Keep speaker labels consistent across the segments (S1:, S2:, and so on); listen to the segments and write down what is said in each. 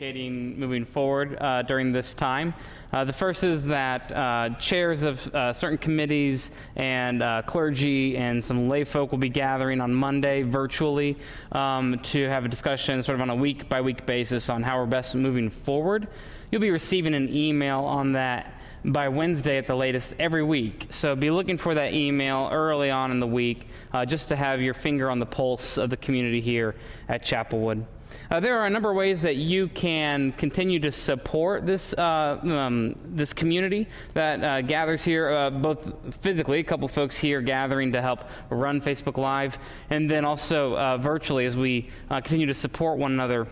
S1: communicating moving forward uh, during this time. Uh, the first is that uh, chairs of uh, certain committees and uh, clergy and some lay folk will be gathering on Monday virtually um, to have a discussion, sort of on a week by week basis, on how we're best moving forward. You'll be receiving an email on that by Wednesday at the latest every week. So be looking for that email early on in the week uh, just to have your finger on the pulse of the community here at Chapelwood. Uh, there are a number of ways that you can continue to support this uh, um, this community that uh, gathers here, uh, both physically, a couple folks here gathering to help run Facebook Live, and then also uh, virtually as we uh, continue to support one another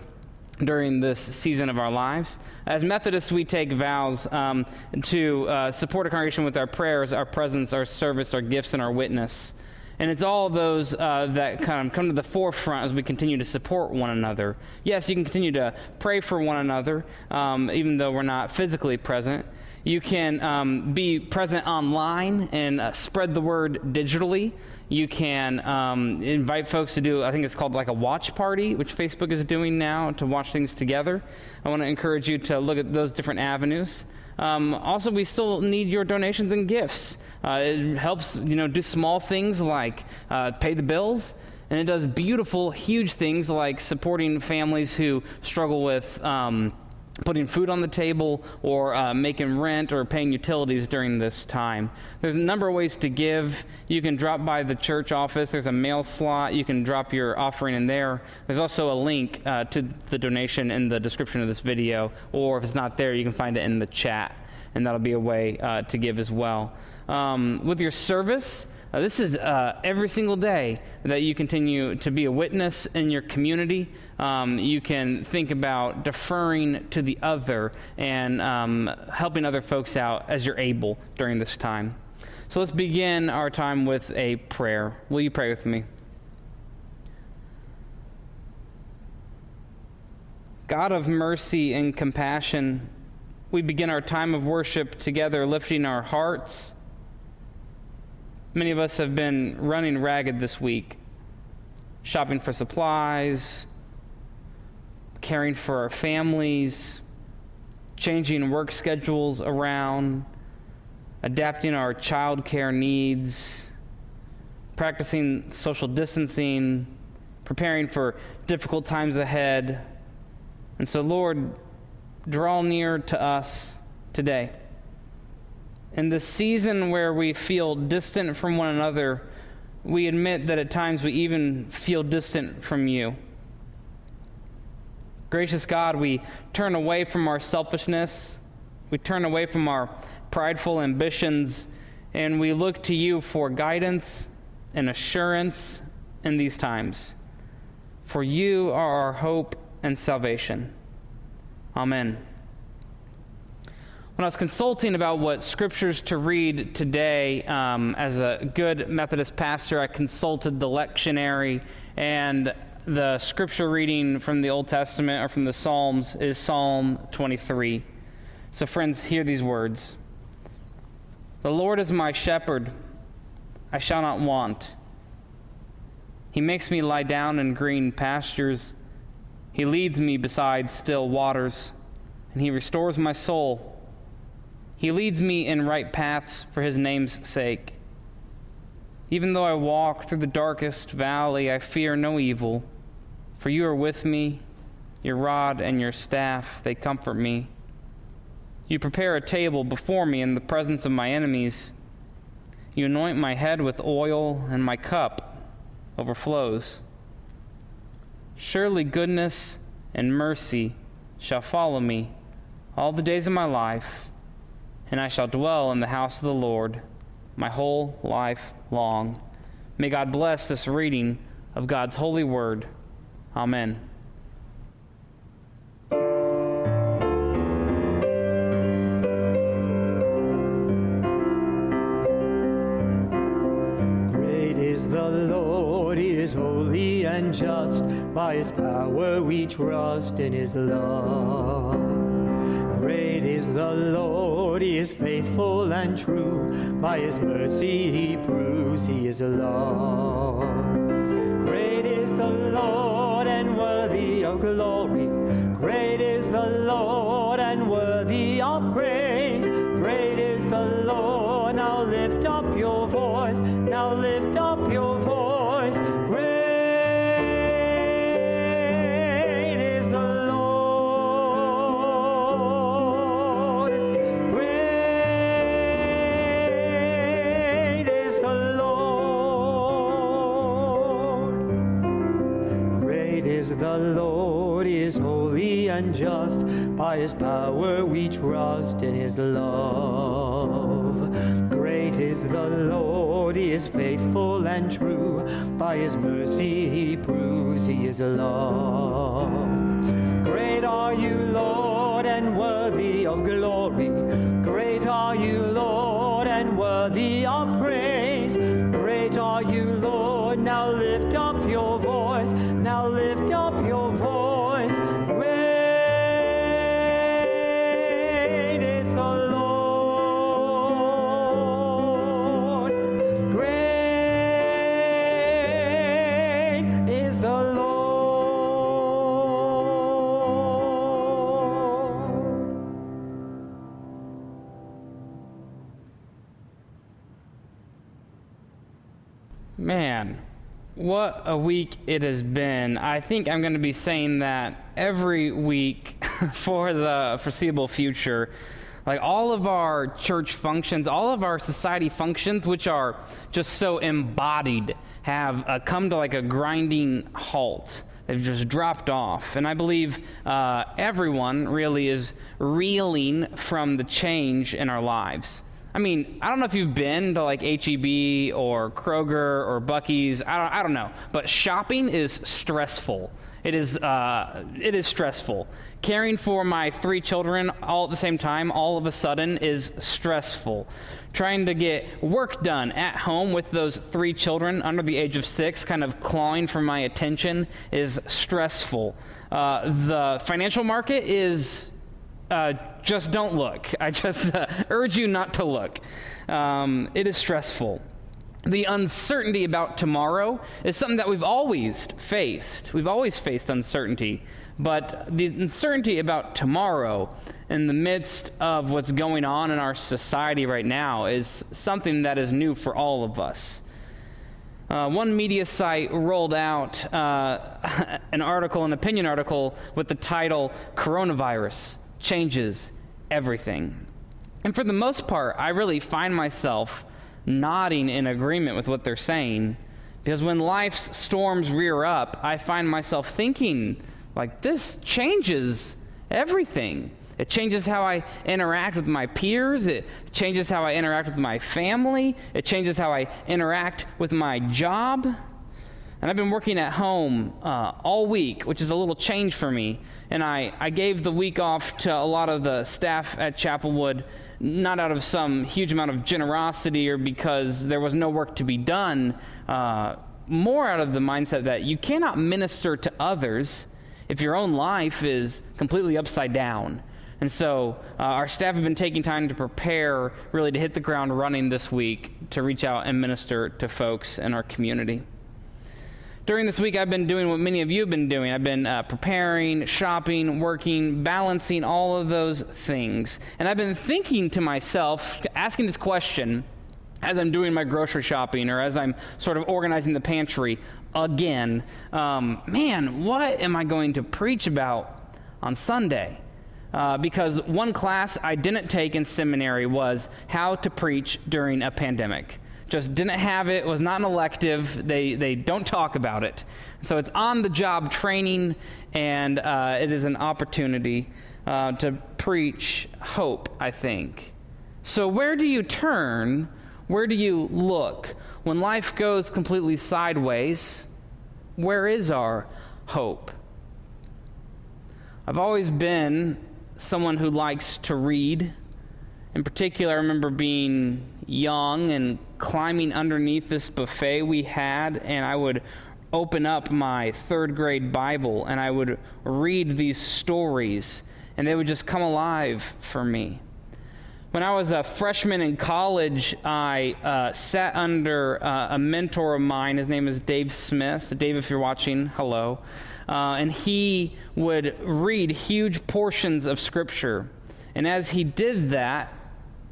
S1: during this season of our lives. As Methodists, we take vows um, to uh, support a congregation with our prayers, our presence, our service, our gifts, and our witness. And it's all those uh, that kind of come to the forefront as we continue to support one another. Yes, you can continue to pray for one another, um, even though we're not physically present. You can um, be present online and uh, spread the word digitally. You can um, invite folks to do, I think it's called like a watch party, which Facebook is doing now to watch things together. I want to encourage you to look at those different avenues. Um, also, we still need your donations and gifts. Uh, it helps, you know, do small things like uh, pay the bills, and it does beautiful, huge things like supporting families who struggle with. Um, putting food on the table or uh, making rent or paying utilities during this time. There's a number of ways to give. You can drop by the church office, there's a mail slot. You can drop your offering in there. There's also a link uh, to the donation in the description of this video, or if it's not there, you can find it in the chat, and that'll be a way uh, to give as well. Um, with your service, uh, this is uh, every single day that you continue to be a witness in your community. Um, you can think about deferring to the other and um, helping other folks out as you're able during this time. So let's begin our time with a prayer. Will you pray with me? God of mercy and compassion, we begin our time of worship together, lifting our hearts Many of us have been running ragged this week, shopping for supplies, caring for our families, changing work schedules around, adapting our childcare needs, practicing social distancing, preparing for difficult times ahead. And so, Lord, draw near to us today in the season where we feel distant from one another, we admit that at times we even feel distant from you. Gracious God, we turn away from our selfishness, we turn away from our prideful ambitions, and we look to you for guidance and assurance in these times. For you are our hope and salvation. Amen. When I was consulting about what scriptures to read today, um, as a good Methodist pastor, I consulted the lectionary, and the scripture reading from the Old Testament or from the Psalms is Psalm 23. So, friends, hear these words The Lord is my shepherd, I shall not want. He makes me lie down in green pastures, He leads me beside still waters, and He restores my soul. He leads me in right paths for his name's sake. Even though I walk through the darkest valley, I fear no evil, for you are with me. Your rod and your staff, they comfort me. You prepare a table before me in the presence of my enemies. You anoint my head with oil, and my cup overflows. Surely goodness and mercy shall follow me all the days of my life and I shall dwell in the house of the Lord my whole life long. May God bless this reading of God's holy word. Amen.
S2: Great is the Lord, He is holy and just. By His power we trust in His love. Great is the Lord, he is faithful and true. By his mercy he proves he is love. Great is the Lord and worthy of glory. Great is the Lord, he is holy and just. By his power we trust in his love. Great is the Lord, he is faithful and true. By his mercy he proves he is love. Great are you, Lord, and worthy of glory. Great are you, Lord, and worthy of
S1: Man, what a week it has been. I think I'm going to be saying that every week for the foreseeable future. Like all of our church functions, all of our society functions, which are just so embodied, have uh, come to like a grinding halt. They've just dropped off. And I believe uh, everyone really is reeling from the change in our lives. I mean, I don't know if you've been to like HEB or Kroger or Buc-ee's. I don't, I don't know. But shopping is stressful. It is, uh, it is stressful. Caring for my three children all at the same time, all of a sudden, is stressful. Trying to get work done at home with those three children under the age of six, kind of clawing for my attention, is stressful. Uh, the financial market is uh, just don't look. I just uh, urge you not to look. Um, it is stressful. The uncertainty about tomorrow is something that we've always faced. We've always faced uncertainty. But the uncertainty about tomorrow in the midst of what's going on in our society right now is something that is new for all of us. Uh, one media site rolled out uh, an article, an opinion article, with the title Coronavirus Changes Everything. And for the most part, I really find myself nodding in agreement with what they're saying because when life's storms rear up, I find myself thinking, like, this changes everything. It changes how I interact with my peers. It changes how I interact with my family. It changes how I interact with my job. And I've been working at home uh, all week, which is a little change for me. And I, I gave the week off to a lot of the staff at Chapelwood, not out of some huge amount of generosity or because there was no work to be done, uh, more out of the mindset that you cannot minister to others if your own life is completely upside down. And so uh, our staff have been taking time to prepare, really, to hit the ground running this week to reach out and minister to folks in our community. During this week, I've been doing what many of you have been doing. I've been uh, preparing, shopping, working, balancing all of those things. And I've been thinking to myself, asking this question as I'm doing my grocery shopping or as I'm sort of organizing the pantry again um, man, what am I going to preach about on Sunday? Uh, because one class I didn't take in seminary was how to preach during a pandemic just didn't have it, was not an elective. They, they don't talk about it. So it's on the job training, and uh, it is an opportunity uh, to preach hope, I think. So, where do you turn? Where do you look? When life goes completely sideways, where is our hope? I've always been someone who likes to read. In particular, I remember being young and climbing underneath this buffet we had, and I would open up my third grade Bible and I would read these stories and they would just come alive for me. When I was a freshman in college, I uh, sat under uh, a mentor of mine. His name is Dave Smith. Dave, if you're watching, hello. Uh, and he would read huge portions of Scripture. And as he did that,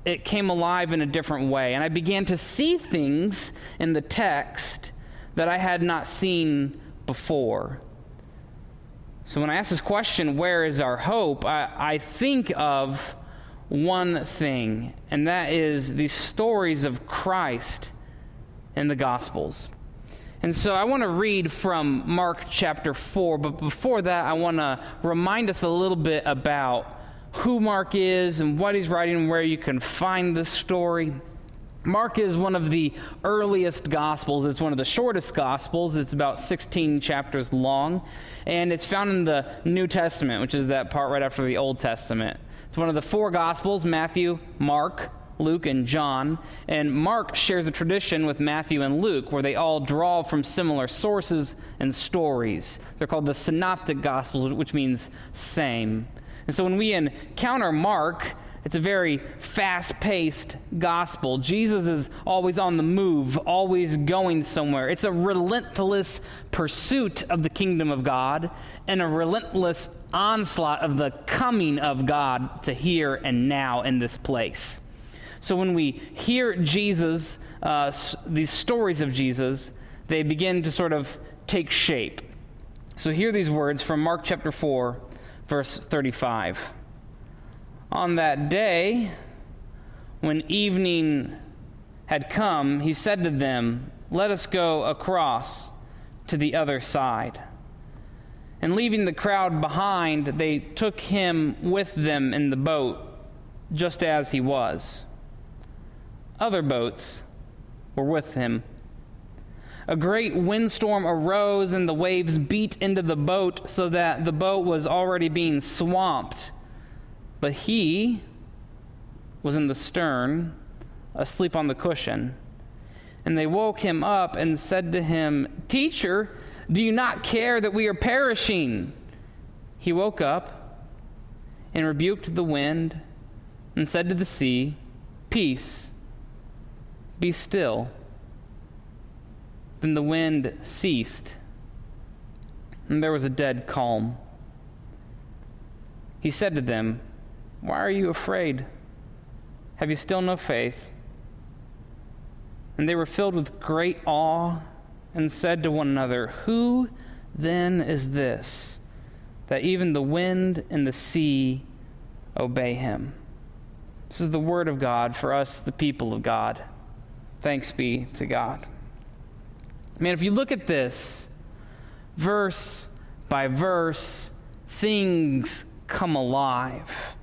S1: it came alive in a different way. And I began to see things in the text that I had not seen before. So when I ask this question, where is our hope? I, I think of one thing, and that is the stories of Christ in the Gospels. And so I want to read from Mark chapter 4, but before that, I want to remind us a little bit about who Mark is and what he's writing and where you can find this story. Mark is one of the earliest gospels. It's one of the shortest gospels. It's about 16 chapters long, and it's found in the New Testament, which is that part right after the Old Testament. It's one of the four gospels Matthew, Mark, Luke, and John. And Mark shares a tradition with Matthew and Luke where they all draw from similar sources and stories. They're called the Synoptic Gospels, which means same. And so when we encounter Mark, it's a very fast paced gospel. Jesus is always on the move, always going somewhere. It's a relentless pursuit of the kingdom of God and a relentless onslaught of the coming of God to here and now in this place. So when we hear Jesus, uh, these stories of Jesus, they begin to sort of take shape. So hear these words from Mark chapter 4, verse 35. On that day, when evening had come, he said to them, Let us go across to the other side. And leaving the crowd behind, they took him with them in the boat, just as he was. Other boats were with him. A great windstorm arose, and the waves beat into the boat so that the boat was already being swamped. But he was in the stern, asleep on the cushion. And they woke him up and said to him, Teacher, do you not care that we are perishing? He woke up and rebuked the wind and said to the sea, Peace, be still. Then the wind ceased, and there was a dead calm. He said to them, Why are you afraid? Have you still no faith? And they were filled with great awe and said to one another, Who then is this that even the wind and the sea obey him? This is the word of God for us, the people of God. Thanks be to God. Man, if you look at this, verse by verse, things come alive.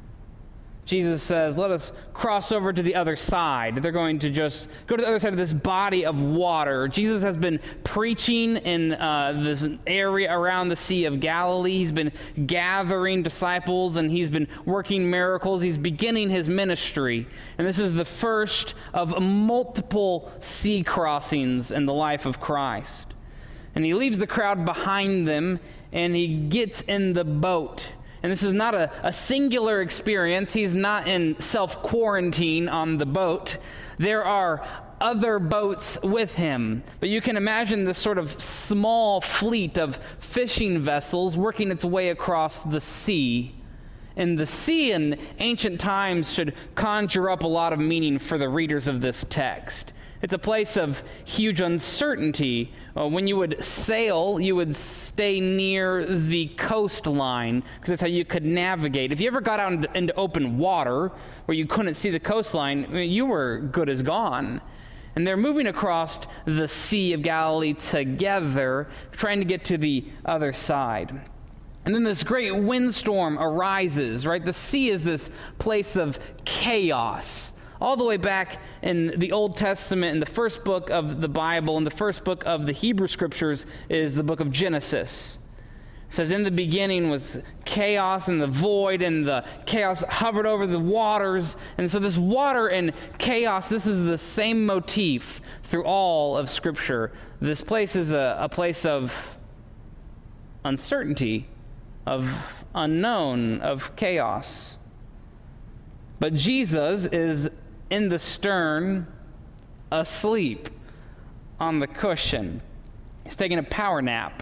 S1: Jesus says, Let us cross over to the other side. They're going to just go to the other side of this body of water. Jesus has been preaching in uh, this area around the Sea of Galilee. He's been gathering disciples and he's been working miracles. He's beginning his ministry. And this is the first of multiple sea crossings in the life of Christ. And he leaves the crowd behind them and he gets in the boat and this is not a, a singular experience. He's not in self quarantine on the boat. There are other boats with him. But you can imagine this sort of small fleet of fishing vessels working its way across the sea. And the sea in ancient times should conjure up a lot of meaning for the readers of this text. It's a place of huge uncertainty. Uh, when you would sail, you would stay near the coastline because that's how you could navigate. If you ever got out into, into open water where you couldn't see the coastline, you were good as gone. And they're moving across the Sea of Galilee together, trying to get to the other side. And then this great windstorm arises, right? The sea is this place of chaos all the way back in the Old Testament, in the first book of the Bible, in the first book of the Hebrew Scriptures, is the book of Genesis. It says, In the beginning was chaos and the void, and the chaos hovered over the waters. And so, this water and chaos, this is the same motif through all of Scripture. This place is a, a place of uncertainty, of unknown of chaos. But Jesus is in the stern, asleep on the cushion. He's taking a power nap.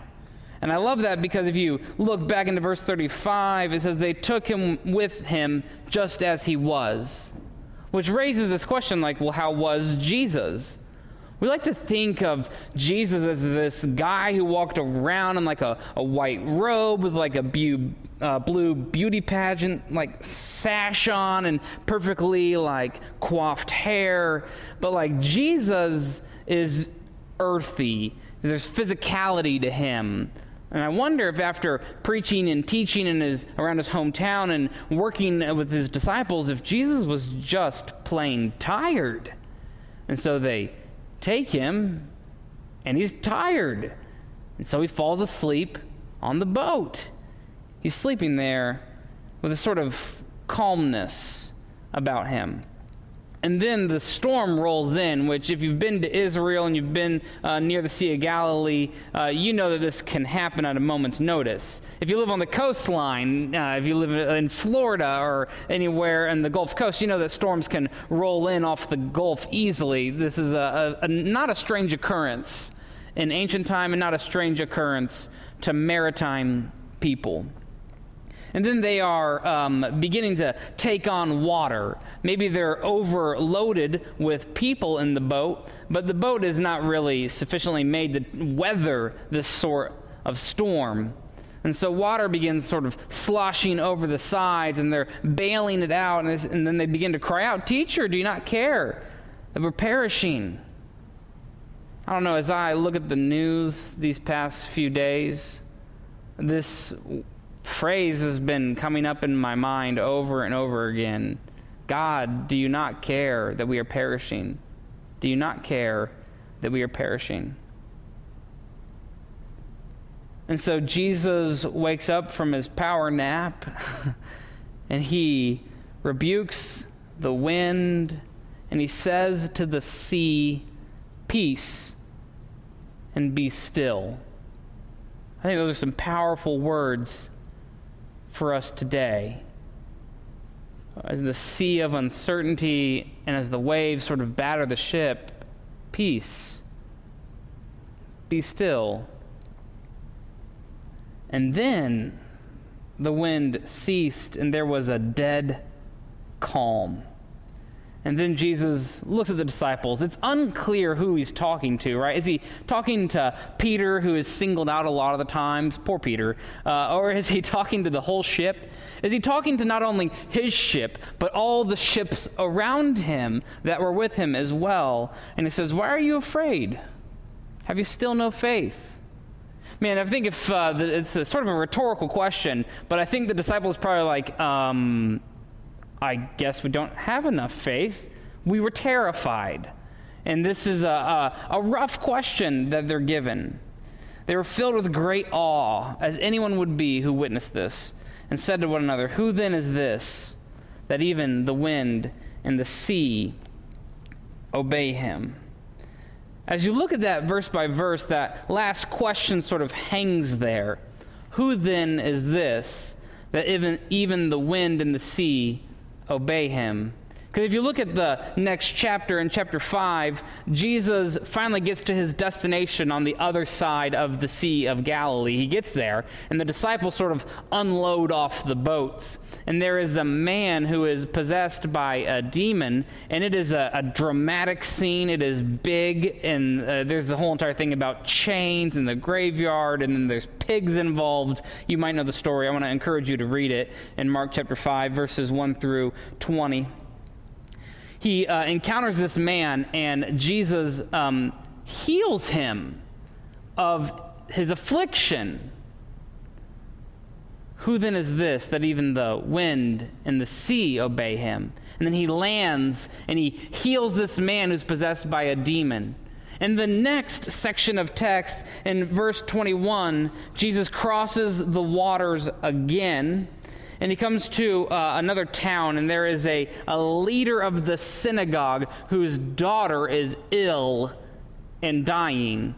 S1: And I love that because if you look back into verse 35, it says they took him with him just as he was. Which raises this question like, well, how was Jesus? We like to think of Jesus as this guy who walked around in like a, a white robe with like a bu- uh, blue beauty pageant, like sash on and perfectly like coiffed hair. But like Jesus is earthy, there's physicality to him. And I wonder if after preaching and teaching in his, around his hometown and working with his disciples, if Jesus was just plain tired. And so they take him, and he's tired. And so he falls asleep on the boat. He's sleeping there with a sort of calmness about him. And then the storm rolls in, which, if you've been to Israel and you've been uh, near the Sea of Galilee, uh, you know that this can happen at a moment's notice. If you live on the coastline, uh, if you live in Florida or anywhere in the Gulf Coast, you know that storms can roll in off the Gulf easily. This is a, a, a not a strange occurrence in ancient time and not a strange occurrence to maritime people. And then they are um, beginning to take on water. Maybe they're overloaded with people in the boat, but the boat is not really sufficiently made to weather this sort of storm. And so water begins sort of sloshing over the sides, and they're bailing it out. And, and then they begin to cry out, Teacher, do you not care that we're perishing? I don't know, as I look at the news these past few days, this phrase has been coming up in my mind over and over again. God, do you not care that we are perishing? Do you not care that we are perishing? And so Jesus wakes up from his power nap and he rebukes the wind and he says to the sea, Peace and be still. I think those are some powerful words for us today. As the sea of uncertainty and as the waves sort of batter the ship, peace. Be still. And then the wind ceased and there was a dead calm. And then Jesus looks at the disciples. It's unclear who he's talking to, right? Is he talking to Peter, who is singled out a lot of the times? Poor Peter. Uh, or is he talking to the whole ship? Is he talking to not only his ship, but all the ships around him that were with him as well? And he says, Why are you afraid? Have you still no faith? Man, I think if uh, the, it's sort of a rhetorical question, but I think the disciples probably like, um, I guess we don't have enough faith. We were terrified. And this is a, a, a, rough question that they're given. They were filled with great awe, as anyone would be who witnessed this, and said to one another, Who then is this that even the wind and the sea obey him? As you look at that verse by verse, that last question sort of hangs there. Who then is this that even, even the wind and the sea obey him. Because if you look at the next chapter, in chapter 5, Jesus finally gets to his destination on the other side of the Sea of Galilee. He gets there, and the disciples sort of unload off the boats. And there is a man who is possessed by a demon, and it is a, a dramatic scene. It is big, and uh, there's the whole entire thing about chains and the graveyard, and then there's pigs involved. You might know the story. I want to encourage you to read it in Mark chapter 5, verses 1 through 20 he uh, encounters this man, and Jesus um, heals him of his affliction. Who then is this that even the wind and the sea obey him? And then he lands and he heals this man who's possessed by a demon. In the next section of text, in verse 21, Jesus crosses the waters again and he comes to uh, another town, and there is a, a leader of the synagogue whose daughter is ill and dying.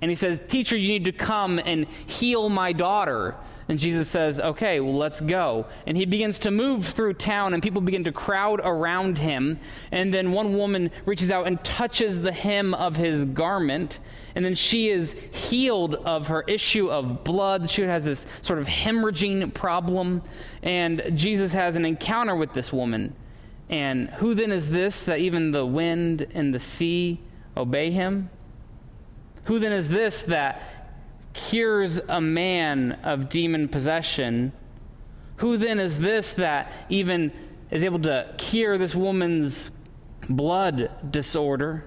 S1: And he says, Teacher, you need to come and heal my daughter. And Jesus says, Okay, well, let's go. And he begins to move through town, and people begin to crowd around him. And then one woman reaches out and touches the hem of his garment. And then she is healed of her issue of blood. She has this sort of hemorrhaging problem. And Jesus has an encounter with this woman. And who then is this that even the wind and the sea obey him? Who then is this that cures a man of demon possession? Who then is this that even is able to cure this woman's blood disorder?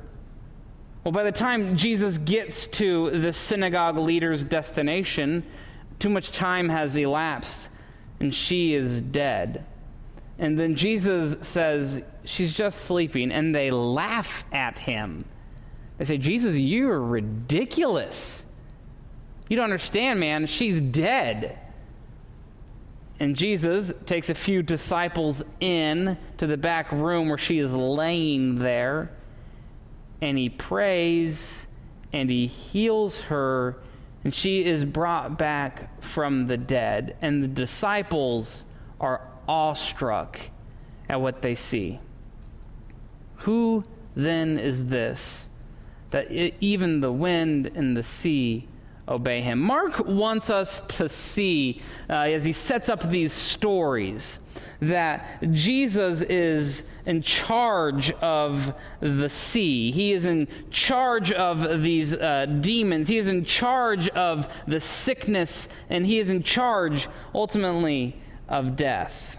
S1: Well, by the time Jesus gets to the synagogue leader's destination, too much time has elapsed and she is dead. And then Jesus says, She's just sleeping, and they laugh at him. They say, Jesus, you're ridiculous. You don't understand, man. She's dead. And Jesus takes a few disciples in to the back room where she is laying there, and he prays and he heals her, and she is brought back from the dead. And the disciples are awestruck at what they see. Who then is this that it, even the wind and the sea obey him? Mark wants us to see, uh, as he sets up these stories, that Jesus is in charge of the sea. He is in charge of these uh, demons. He is in charge of the sickness, and he is in charge, ultimately, of death.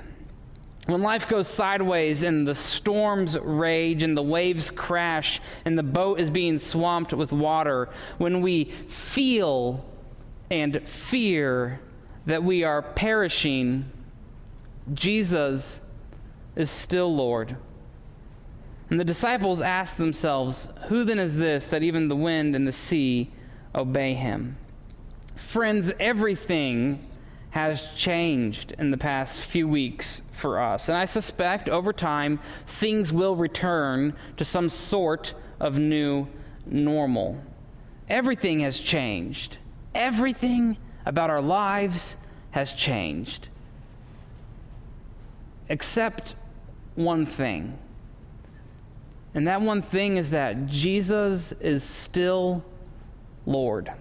S1: When life goes sideways and the storms rage and the waves crash and the boat is being swamped with water, when we feel and fear that we are perishing, Jesus is still Lord. And the disciples ask themselves, Who then is this that even the wind and the sea obey him? Friends, everything has changed in the past few weeks for us. And I suspect over time, things will return to some sort of new normal. Everything has changed. Everything about our lives has changed. Except one thing. And that one thing is that Jesus is still Lord.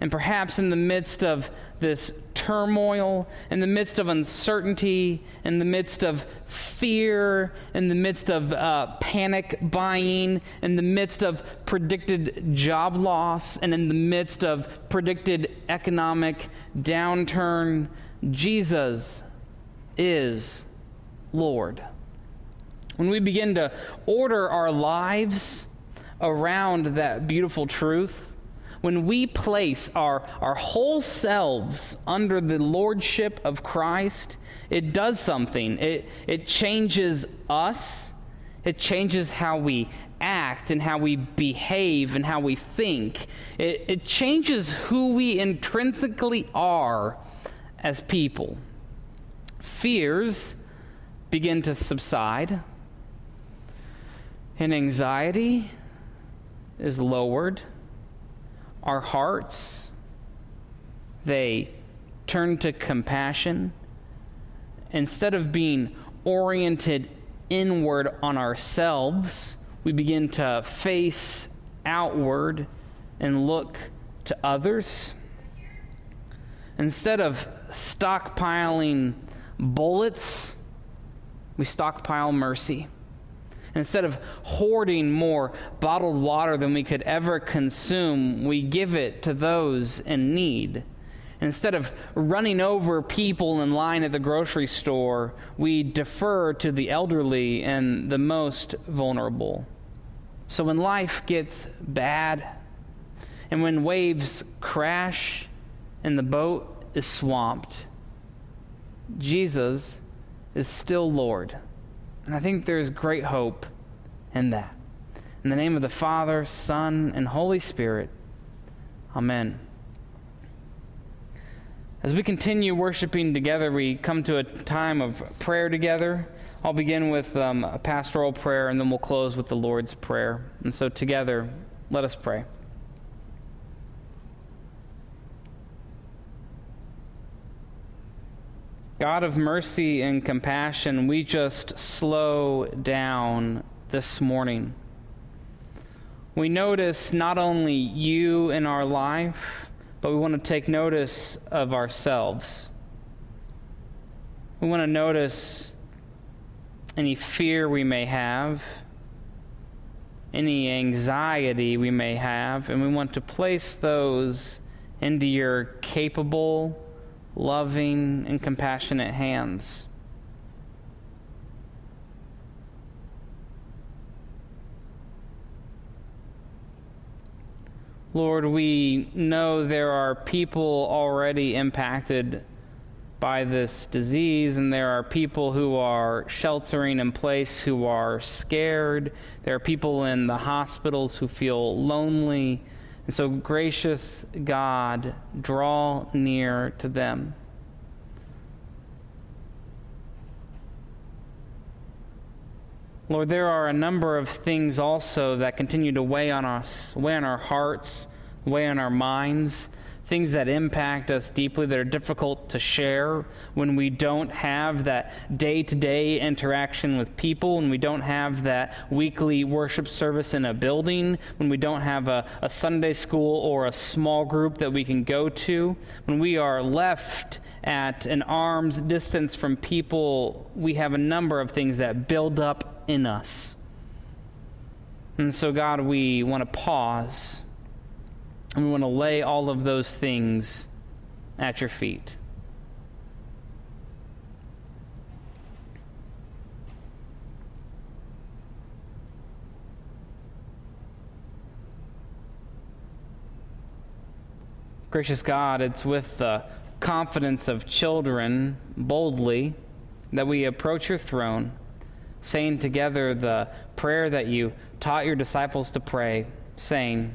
S1: And perhaps in the midst of this turmoil, in the midst of uncertainty, in the midst of fear, in the midst of uh, panic buying, in the midst of predicted job loss, and in the midst of predicted economic downturn, Jesus is Lord. When we begin to order our lives around that beautiful truth, when we place our, our whole selves under the lordship of Christ, it does something. It, it changes us, it changes how we act and how we behave and how we think. It, it changes who we intrinsically are as people. Fears begin to subside, and anxiety is lowered our hearts, they turn to compassion. Instead of being oriented inward on ourselves, we begin to face outward and look to others. Instead of stockpiling bullets, we stockpile mercy. Instead of hoarding more bottled water than we could ever consume, we give it to those in need. Instead of running over people in line at the grocery store, we defer to the elderly and the most vulnerable. So when life gets bad, and when waves crash and the boat is swamped, Jesus is still Lord. And I think there's great hope in that. In the name of the Father, Son, and Holy Spirit, Amen. As we continue worshiping together, we come to a time of prayer together. I'll begin with um, a pastoral prayer and then we'll close with the Lord's Prayer. And so, together, let us pray. God of mercy and compassion, we just slow down this morning. We notice not only you in our life, but we want to take notice of ourselves. We want to notice any fear we may have, any anxiety we may have, and we want to place those into your capable, loving, and compassionate hands. Lord, we know there are people already impacted by this disease, and there are people who are sheltering in place who are scared. There are people in the hospitals who feel lonely. And so, gracious God, draw near to them. Lord, there are a number of things also that continue to weigh on us, weigh on our hearts, weigh on our minds, things that impact us deeply that are difficult to share when we don't have that day to day interaction with people, when we don't have that weekly worship service in a building, when we don't have a, a Sunday school or a small group that we can go to, when we are left at an arm's distance from people, we have a number of things that build up in us. And so, God, we want to pause and we want to lay all of those things at your feet. Gracious God, it's with the confidence of children boldly that we approach your throne saying together the prayer that you taught your disciples to pray, saying,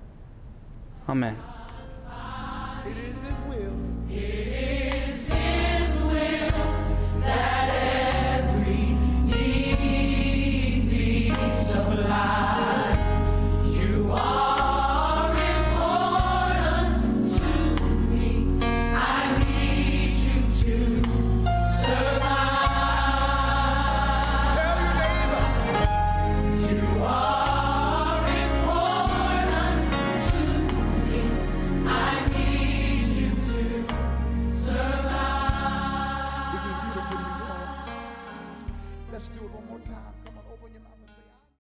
S1: Amen.